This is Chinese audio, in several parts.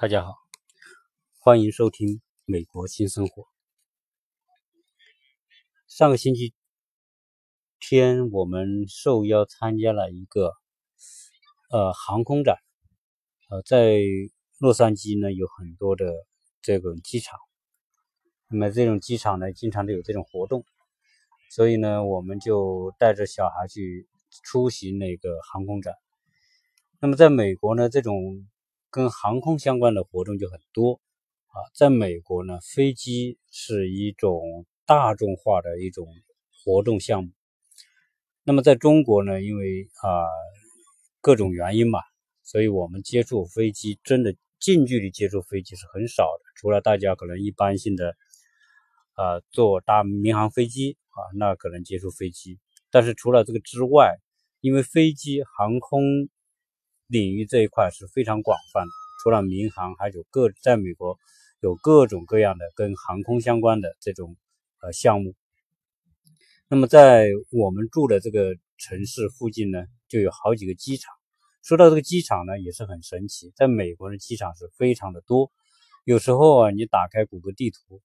大家好，欢迎收听《美国新生活》。上个星期天，我们受邀参加了一个呃航空展，呃，在洛杉矶呢有很多的这种机场，那么这种机场呢经常都有这种活动，所以呢我们就带着小孩去出席那个航空展。那么在美国呢这种。跟航空相关的活动就很多啊，在美国呢，飞机是一种大众化的一种活动项目。那么在中国呢，因为啊各种原因嘛，所以我们接触飞机真的近距离接触飞机是很少的。除了大家可能一般性的啊坐大民航飞机啊，那可能接触飞机。但是除了这个之外，因为飞机航空。领域这一块是非常广泛的，除了民航，还有各在美国有各种各样的跟航空相关的这种呃项目。那么在我们住的这个城市附近呢，就有好几个机场。说到这个机场呢，也是很神奇，在美国的机场是非常的多。有时候啊，你打开谷歌地图，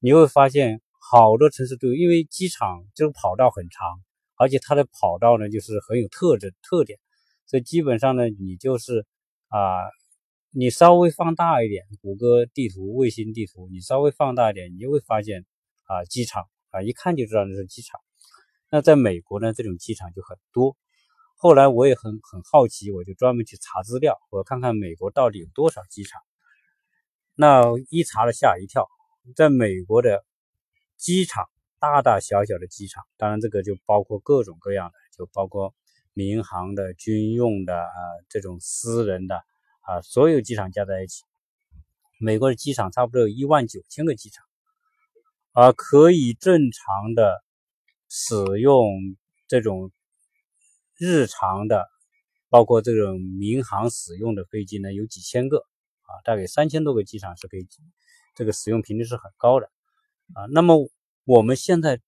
你会发现好多城市都有，因为机场这个跑道很长，而且它的跑道呢就是很有特征特点。所以基本上呢，你就是啊，你稍微放大一点，谷歌地图、卫星地图，你稍微放大一点，你就会发现啊，机场啊，一看就知道那是机场。那在美国呢，这种机场就很多。后来我也很很好奇，我就专门去查资料，我看看美国到底有多少机场。那一查了吓一跳，在美国的机场，大大小小的机场，当然这个就包括各种各样的，就包括。民航的、军用的啊，这种私人的啊，所有机场加在一起，美国的机场差不多有一万九千个机场，啊，可以正常的使用这种日常的，包括这种民航使用的飞机呢，有几千个啊，大概三千多个机场是可以，这个使用频率是很高的啊。那么我们现在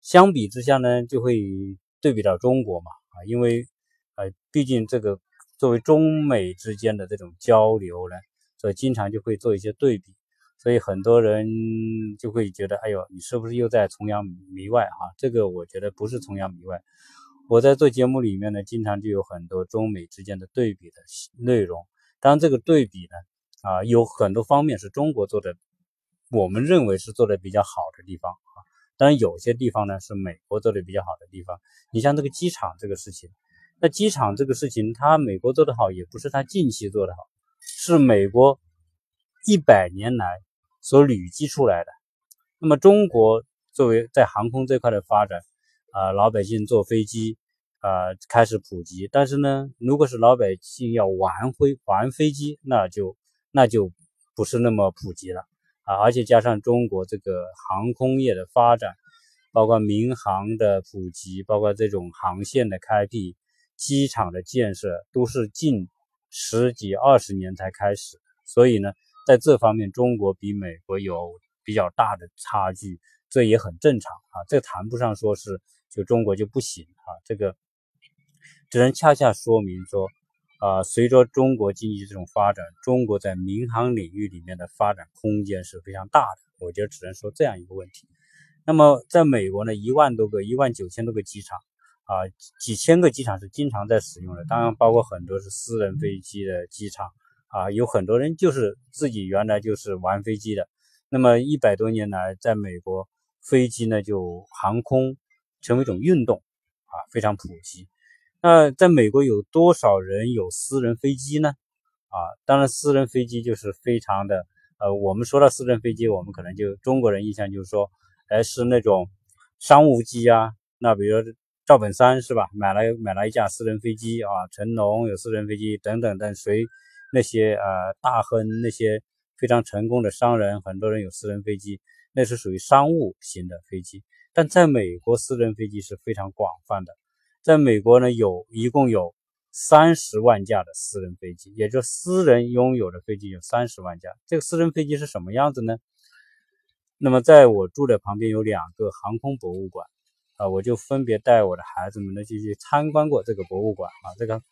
相比之下呢，就会对比到中国嘛。啊，因为，呃，毕竟这个作为中美之间的这种交流呢，所以经常就会做一些对比，所以很多人就会觉得，哎呦，你是不是又在崇洋媚外啊？这个我觉得不是崇洋媚外，我在做节目里面呢，经常就有很多中美之间的对比的内容。当然，这个对比呢，啊，有很多方面是中国做的，我们认为是做的比较好的地方啊。当然，有些地方呢是美国做的比较好的地方。你像这个机场这个事情，那机场这个事情，它美国做的好，也不是它近期做的好，是美国一百年来所累积出来的。那么中国作为在航空这块的发展，啊，老百姓坐飞机啊开始普及。但是呢，如果是老百姓要玩飞玩飞机，那就那就不是那么普及了。啊，而且加上中国这个航空业的发展，包括民航的普及，包括这种航线的开辟、机场的建设，都是近十几二十年才开始。所以呢，在这方面，中国比美国有比较大的差距，这也很正常啊。这谈不上说是就中国就不行啊，这个只能恰恰说明说。啊，随着中国经济这种发展，中国在民航领域里面的发展空间是非常大的。我觉得只能说这样一个问题。那么，在美国呢，一万多个、一万九千多个机场，啊，几千个机场是经常在使用的。当然，包括很多是私人飞机的机场，啊，有很多人就是自己原来就是玩飞机的。那么一百多年来，在美国，飞机呢就航空成为一种运动，啊，非常普及。那在美国有多少人有私人飞机呢？啊，当然，私人飞机就是非常的，呃，我们说到私人飞机，我们可能就中国人印象就是说，哎，是那种商务机啊。那比如赵本山是吧？买了买了一架私人飞机啊，成龙有私人飞机等等等，谁那些呃大亨那些非常成功的商人，很多人有私人飞机，那是属于商务型的飞机。但在美国，私人飞机是非常广泛的。在美国呢，有一共有三十万架的私人飞机，也就私人拥有的飞机有三十万架。这个私人飞机是什么样子呢？那么在我住的旁边有两个航空博物馆啊，我就分别带我的孩子们呢去去参观过这个博物馆啊。这个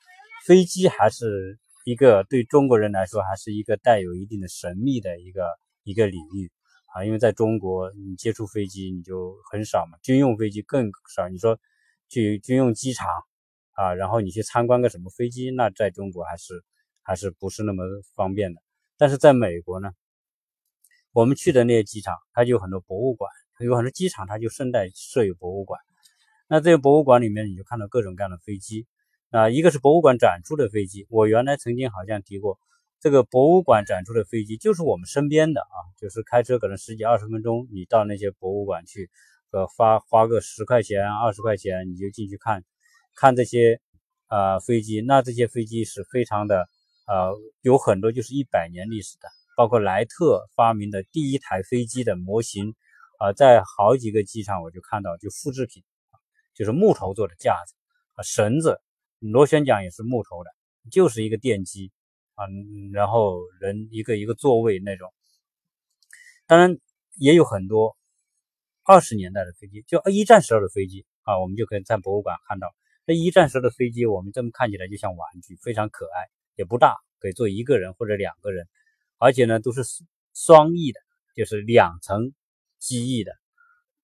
飞机还是一个对中国人来说还是一个带有一定的神秘的一个一个领域啊，因为在中国你接触飞机你就很少嘛，军用飞机更少。你说去军用机场啊，然后你去参观个什么飞机，那在中国还是还是不是那么方便的。但是在美国呢，我们去的那些机场，它就有很多博物馆，有很多机场它就顺带设有博物馆。那这些博物馆里面，你就看到各种各样的飞机。啊，一个是博物馆展出的飞机，我原来曾经好像提过，这个博物馆展出的飞机就是我们身边的啊，就是开车可能十几二十分钟，你到那些博物馆去，呃，花花个十块钱二十块钱，你就进去看，看这些啊飞机。那这些飞机是非常的，呃，有很多就是一百年历史的，包括莱特发明的第一台飞机的模型啊，在好几个机场我就看到就复制品，就是木头做的架子啊，绳子。螺旋桨也是木头的，就是一个电机啊，然后人一个一个座位那种。当然也有很多二十年代的飞机，就一战时候的飞机啊，我们就可以在博物馆看到。那一战时候的飞机，我们这么看起来就像玩具，非常可爱，也不大，可以坐一个人或者两个人，而且呢都是双翼的，就是两层机翼的，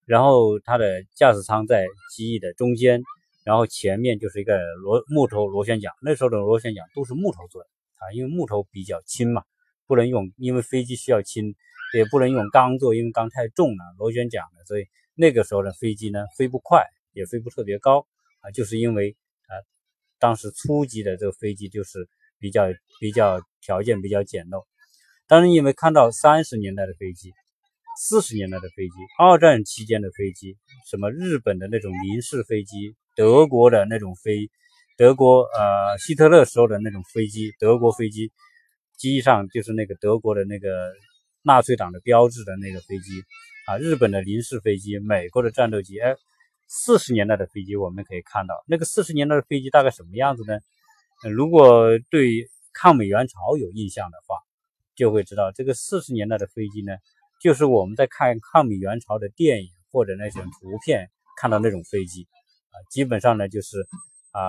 然后它的驾驶舱在机翼的中间。然后前面就是一个螺木头螺旋桨，那时候的螺旋桨都是木头做的啊，因为木头比较轻嘛，不能用，因为飞机需要轻，也不能用钢做，因为钢太重了，螺旋桨的，所以那个时候的飞机呢飞不快，也飞不特别高啊，就是因为啊，当时初级的这个飞机就是比较比较条件比较简陋，当然因为看到三十年代的飞机。四十年代的飞机，二战期间的飞机，什么日本的那种零式飞机，德国的那种飞，德国呃希特勒时候的那种飞机，德国飞机机上就是那个德国的那个纳粹党的标志的那个飞机啊，日本的零式飞机，美国的战斗机，哎，四十年代的飞机我们可以看到，那个四十年代的飞机大概什么样子呢？如果对抗美援朝有印象的话，就会知道这个四十年代的飞机呢。就是我们在看抗美援朝的电影或者那种图片看到那种飞机啊，基本上呢就是啊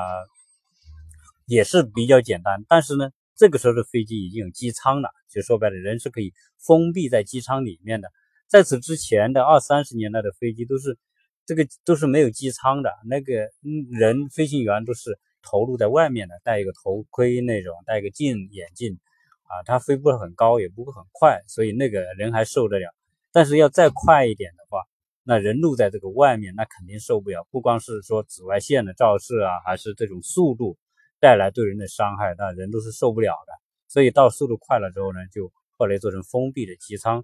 也是比较简单，但是呢这个时候的飞机已经有机舱了，就说白了人是可以封闭在机舱里面的。在此之前的二三十年代的飞机都是这个都是没有机舱的，那个人飞行员都是投入在外面的，戴一个头盔那种，戴一个镜眼镜。啊，它飞不很高，也不会很快，所以那个人还受得了。但是要再快一点的话，那人露在这个外面，那肯定受不了。不光是说紫外线的照射啊，还是这种速度带来对人的伤害，那人都是受不了的。所以到速度快了之后呢，就后来做成封闭的机舱。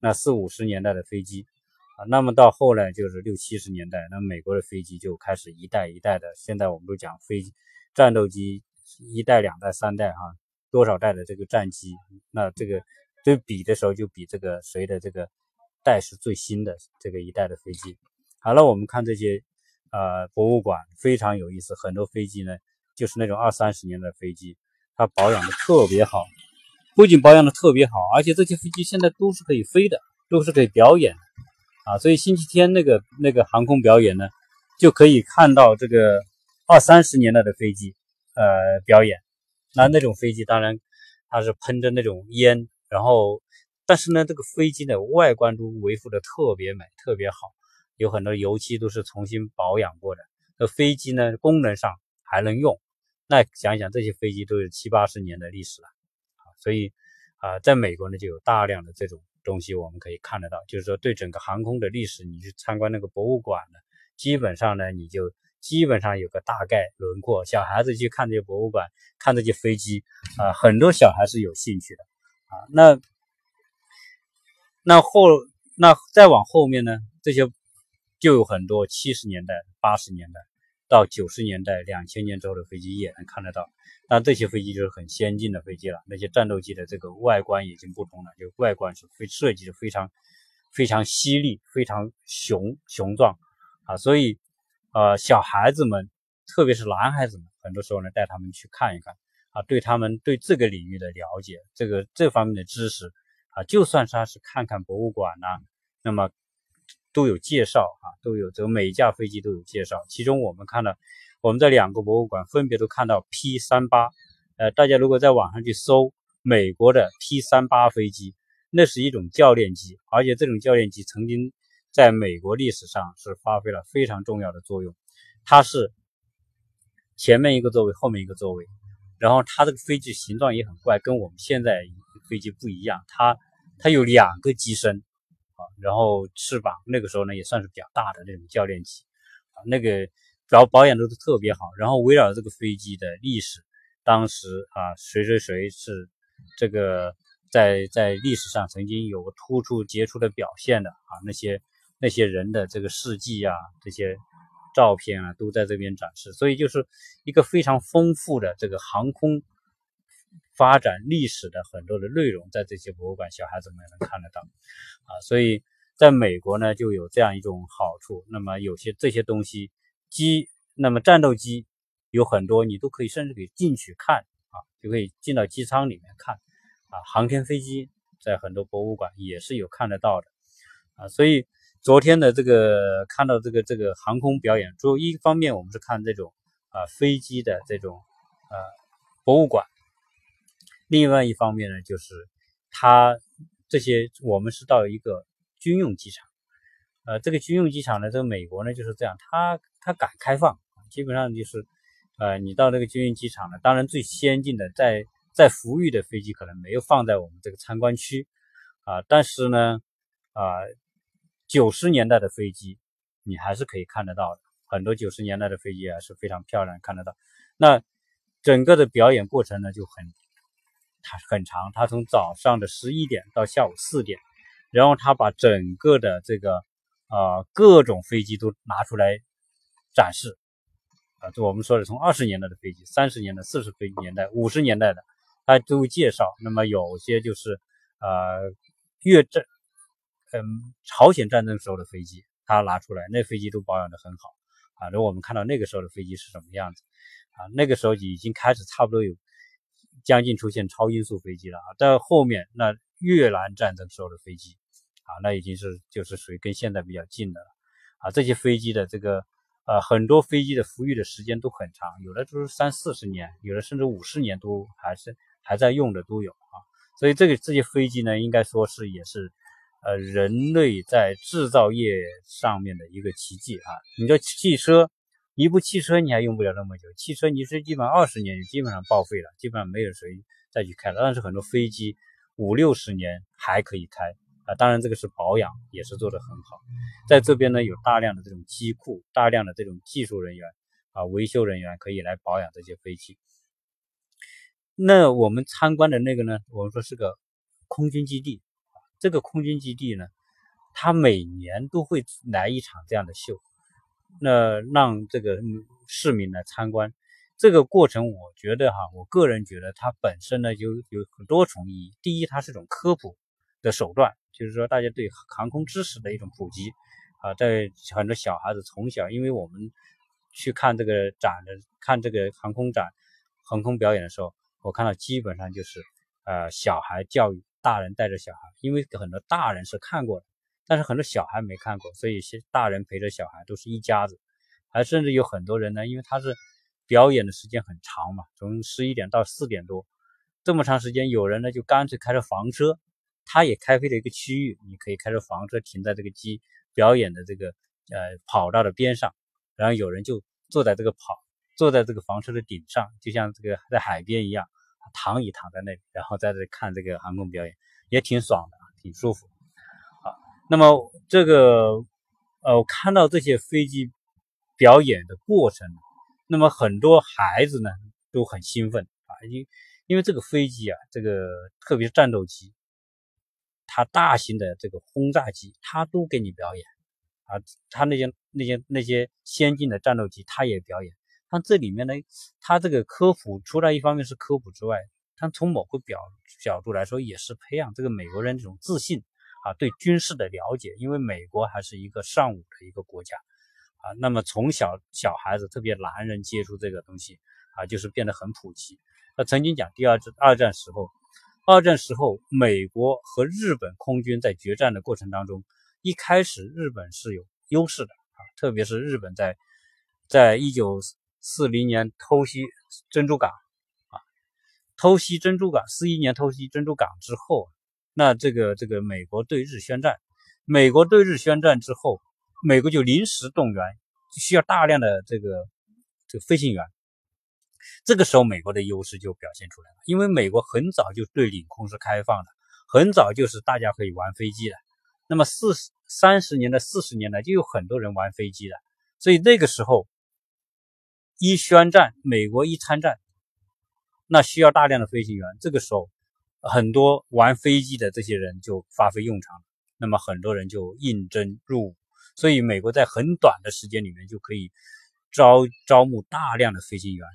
那四五十年代的飞机啊，那么到后来就是六七十年代，那美国的飞机就开始一代一代的。现在我们都讲飞战斗机一代、两代、三代哈。多少代的这个战机，那这个对比的时候就比这个谁的这个代是最新的这个一代的飞机。好了，我们看这些呃博物馆非常有意思，很多飞机呢就是那种二三十年的飞机，它保养的特别好，不仅保养的特别好，而且这些飞机现在都是可以飞的，都是可以表演的啊。所以星期天那个那个航空表演呢，就可以看到这个二三十年代的飞机呃表演。那那种飞机当然它是喷着那种烟，然后但是呢，这个飞机的外观都维护的特别美，特别好，有很多油漆都是重新保养过的。那飞机呢，功能上还能用。那想想这些飞机都是七八十年的历史了啊，所以啊，在美国呢就有大量的这种东西我们可以看得到，就是说对整个航空的历史，你去参观那个博物馆呢，基本上呢你就。基本上有个大概轮廓，小孩子去看这些博物馆，看这些飞机啊，很多小孩是有兴趣的啊。那那后那再往后面呢，这些就有很多七十年代、八十年代到九十年代、两千年之后的飞机也能看得到。那这些飞机就是很先进的飞机了，那些战斗机的这个外观已经不同了，就外观是非设计的非常非常犀利、非常雄雄壮啊，所以。呃，小孩子们，特别是男孩子们，很多时候呢，带他们去看一看啊，对他们对这个领域的了解，这个这方面的知识啊，就算他是看看博物馆呐，那么都有介绍啊，都有这个每一架飞机都有介绍。其中我们看到，我们在两个博物馆分别都看到 P 三八呃，大家如果在网上去搜美国的 P 三八飞机，那是一种教练机，而且这种教练机曾经在美国历史上是发挥了非常重要的作用。它是前面一个座位，后面一个座位，然后它这个飞机形状也很怪，跟我们现在飞机不一样。它它有两个机身啊，然后翅膀那个时候呢也算是比较大的那种教练机啊，那个保保养都是特别好。然后围绕这个飞机的历史。当时啊，谁谁谁是这个在在历史上曾经有个突出杰出的表现的啊？那些那些人的这个事迹啊，这些照片啊，都在这边展示。所以就是一个非常丰富的这个航空发展历史的很多的内容，在这些博物馆，小孩子们也能看得到啊。所以在美国呢，就有这样一种好处。那么有些这些东西机，那么战斗机。有很多你都可以，甚至可以进去看啊，就可以进到机舱里面看啊。航天飞机在很多博物馆也是有看得到的啊。所以昨天的这个看到这个这个航空表演，主要一方面我们是看这种啊飞机的这种呃博物馆，另外一方面呢就是它这些我们是到一个军用机场，呃这个军用机场呢，这个美国呢就是这样，它它敢开放，基本上就是。呃，你到那个军用机场呢？当然，最先进的在在服役的飞机可能没有放在我们这个参观区啊，但是呢，啊，九十年代的飞机你还是可以看得到的，很多九十年代的飞机啊是非常漂亮，看得到。那整个的表演过程呢就很它很长，它从早上的十一点到下午四点，然后他把整个的这个啊各种飞机都拿出来展示。啊，就我们说的，从二十年代的飞机、三十年代、四十年代、五十年代的，他都介绍。那么有些就是呃越战，嗯，朝鲜战争时候的飞机，他拿出来，那飞机都保养的很好啊。那我们看到那个时候的飞机是什么样子啊？那个时候已经开始差不多有将近出现超音速飞机了啊。在后面那越南战争时候的飞机啊，那已经是就是属于跟现在比较近的了啊。这些飞机的这个。呃，很多飞机的服役的时间都很长，有的都是三四十年，有的甚至五十年都还是还在用的都有啊。所以这个这些飞机呢，应该说是也是呃人类在制造业上面的一个奇迹啊。你说汽车，一部汽车你还用不了那么久，汽车你是基本二十年就基本上报废了，基本上没有谁再去开了。但是很多飞机五六十年还可以开。啊，当然这个是保养也是做得很好，在这边呢有大量的这种机库，大量的这种技术人员啊，维修人员可以来保养这些飞机。那我们参观的那个呢，我们说是个空军基地，这个空军基地呢，它每年都会来一场这样的秀，那让这个市民来参观。这个过程，我觉得哈，我个人觉得它本身呢有有很多重意义。第一，它是一种科普的手段。就是说，大家对航空知识的一种普及啊，在很多小孩子从小，因为我们去看这个展的，看这个航空展、航空表演的时候，我看到基本上就是呃，小孩教育，大人带着小孩，因为很多大人是看过的，但是很多小孩没看过，所以些大人陪着小孩都是一家子，还甚至有很多人呢，因为他是表演的时间很长嘛，从十一点到四点多，这么长时间，有人呢就干脆开着房车。他也开辟了一个区域，你可以开着房车停在这个机表演的这个呃跑道的边上，然后有人就坐在这个跑，坐在这个房车的顶上，就像这个在海边一样，躺椅躺在那里，然后在这看这个航空表演，也挺爽的，挺舒服。那么这个呃，我看到这些飞机表演的过程，那么很多孩子呢都很兴奋啊，因因为这个飞机啊，这个特别是战斗机。它大型的这个轰炸机，它都给你表演啊，它那些那些那些先进的战斗机，它也表演。但这里面呢，它这个科普，除了一方面是科普之外，它从某个表角度来说，也是培养这个美国人这种自信啊，对军事的了解。因为美国还是一个尚武的一个国家啊，那么从小小孩子，特别男人接触这个东西啊，就是变得很普及。那曾经讲第二次二战时候。二战时候，美国和日本空军在决战的过程当中，一开始日本是有优势的啊，特别是日本在在一九四零年偷袭珍珠港啊，偷袭珍珠港，四一年偷袭珍珠港之后，那这个这个美国对日宣战，美国对日宣战之后，美国就临时动员，需要大量的这个这个飞行员。这个时候，美国的优势就表现出来了，因为美国很早就对领空是开放的，很早就是大家可以玩飞机的。那么四十三十年代、四十年代就有很多人玩飞机的，所以那个时候一宣战，美国一参战，那需要大量的飞行员。这个时候，很多玩飞机的这些人就发挥用场，那么很多人就应征入伍，所以美国在很短的时间里面就可以招招募大量的飞行员。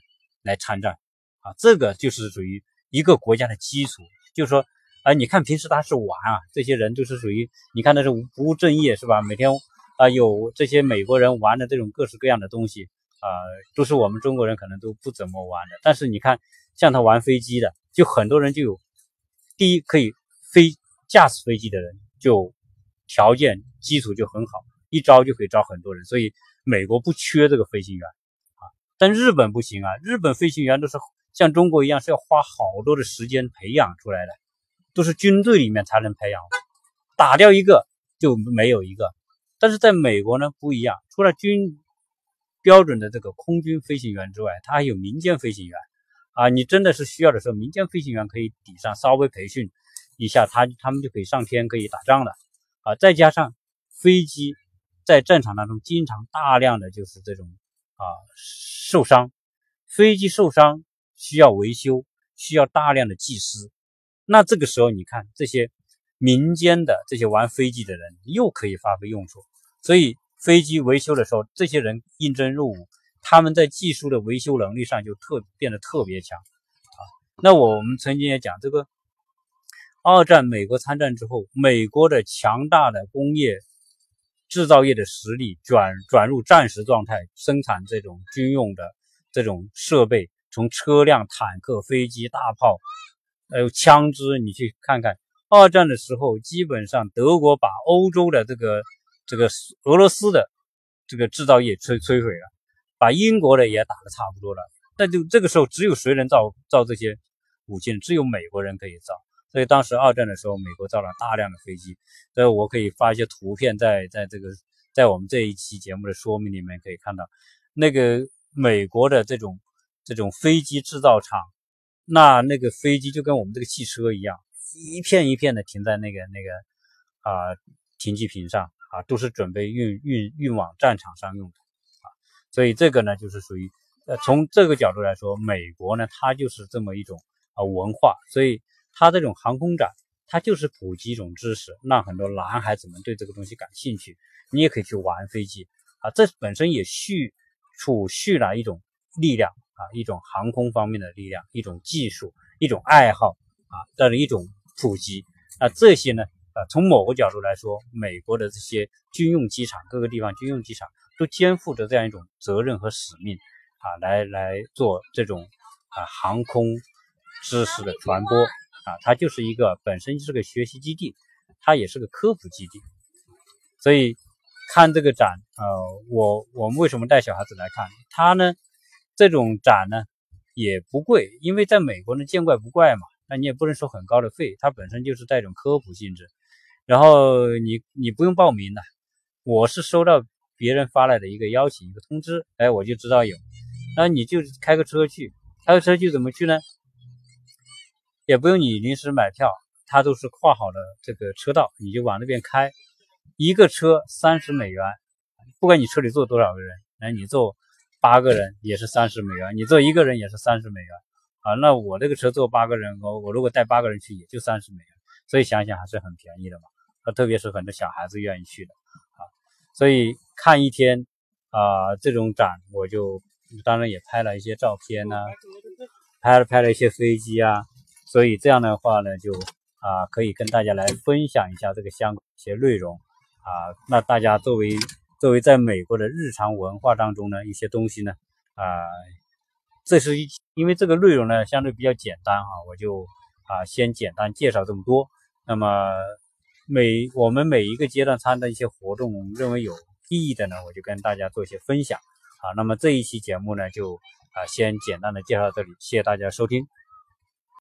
来参战啊，这个就是属于一个国家的基础。就是说，啊，你看平时他是玩啊，这些人就是属于，你看那是不务正业是吧？每天啊有这些美国人玩的这种各式各样的东西啊，都是我们中国人可能都不怎么玩的。但是你看，像他玩飞机的，就很多人就有第一可以飞驾驶飞机的人，就条件基础就很好，一招就可以招很多人。所以美国不缺这个飞行员啊。但日本不行啊！日本飞行员都是像中国一样，是要花好多的时间培养出来的，都是军队里面才能培养，打掉一个就没有一个。但是在美国呢不一样，除了军标准的这个空军飞行员之外，他还有民间飞行员啊！你真的是需要的时候，民间飞行员可以抵上，稍微培训一下，他他们就可以上天可以打仗了啊！再加上飞机在战场当中经常大量的就是这种啊。受伤，飞机受伤需要维修，需要大量的技师。那这个时候，你看这些民间的这些玩飞机的人又可以发挥用处。所以飞机维修的时候，这些人应征入伍，他们在技术的维修能力上就特变得特别强啊。那我们曾经也讲，这个二战美国参战之后，美国的强大的工业。制造业的实力转转入战时状态，生产这种军用的这种设备，从车辆、坦克、飞机、大炮，还有枪支，你去看看。二战的时候，基本上德国把欧洲的这个这个俄罗斯的这个制造业摧摧毁了，把英国的也打得差不多了。那就这个时候，只有谁能造造这些武器？只有美国人可以造。所以当时二战的时候，美国造了大量的飞机。所以我可以发一些图片，在在这个在我们这一期节目的说明里面可以看到，那个美国的这种这种飞机制造厂，那那个飞机就跟我们这个汽车一样，一片一片的停在那个那个啊停机坪上啊，都是准备运运运往战场上用的。所以这个呢，就是属于呃从这个角度来说，美国呢它就是这么一种啊文化，所以。它这种航空展，它就是普及一种知识，让很多男孩子们对这个东西感兴趣。你也可以去玩飞机啊，这本身也蓄储蓄了一种力量啊，一种航空方面的力量，一种技术，一种爱好啊，这样的一种普及。那这些呢，啊，从某个角度来说，美国的这些军用机场，各个地方军用机场都肩负着这样一种责任和使命啊，来来做这种啊航空知识的传播。啊，它就是一个本身是个学习基地，它也是个科普基地，所以看这个展，呃，我我们为什么带小孩子来看？它呢，这种展呢也不贵，因为在美国呢见怪不怪嘛，那你也不能收很高的费，它本身就是带一种科普性质。然后你你不用报名的，我是收到别人发来的一个邀请一个通知，哎，我就知道有，那你就开个车去，开个车去怎么去呢？也不用你临时买票，它都是跨好的这个车道，你就往那边开。一个车三十美元，不管你车里坐多少个人，哎，你坐八个人也是三十美元，你坐一个人也是三十美元啊。那我这个车坐八个人，我我如果带八个人去，也就三十美元，所以想想还是很便宜的嘛。啊，特别是很多小孩子愿意去的。所以看一天啊这种展，我就当然也拍了一些照片呢，拍了拍了一些飞机啊。所以这样的话呢，就啊可以跟大家来分享一下这个相关一些内容啊。那大家作为作为在美国的日常文化当中呢一些东西呢啊，这是一因为这个内容呢相对比较简单哈，我就啊先简单介绍这么多。那么每我们每一个阶段参加一些活动，认为有意义的呢，我就跟大家做一些分享啊。那么这一期节目呢就啊先简单的介绍到这里，谢谢大家收听。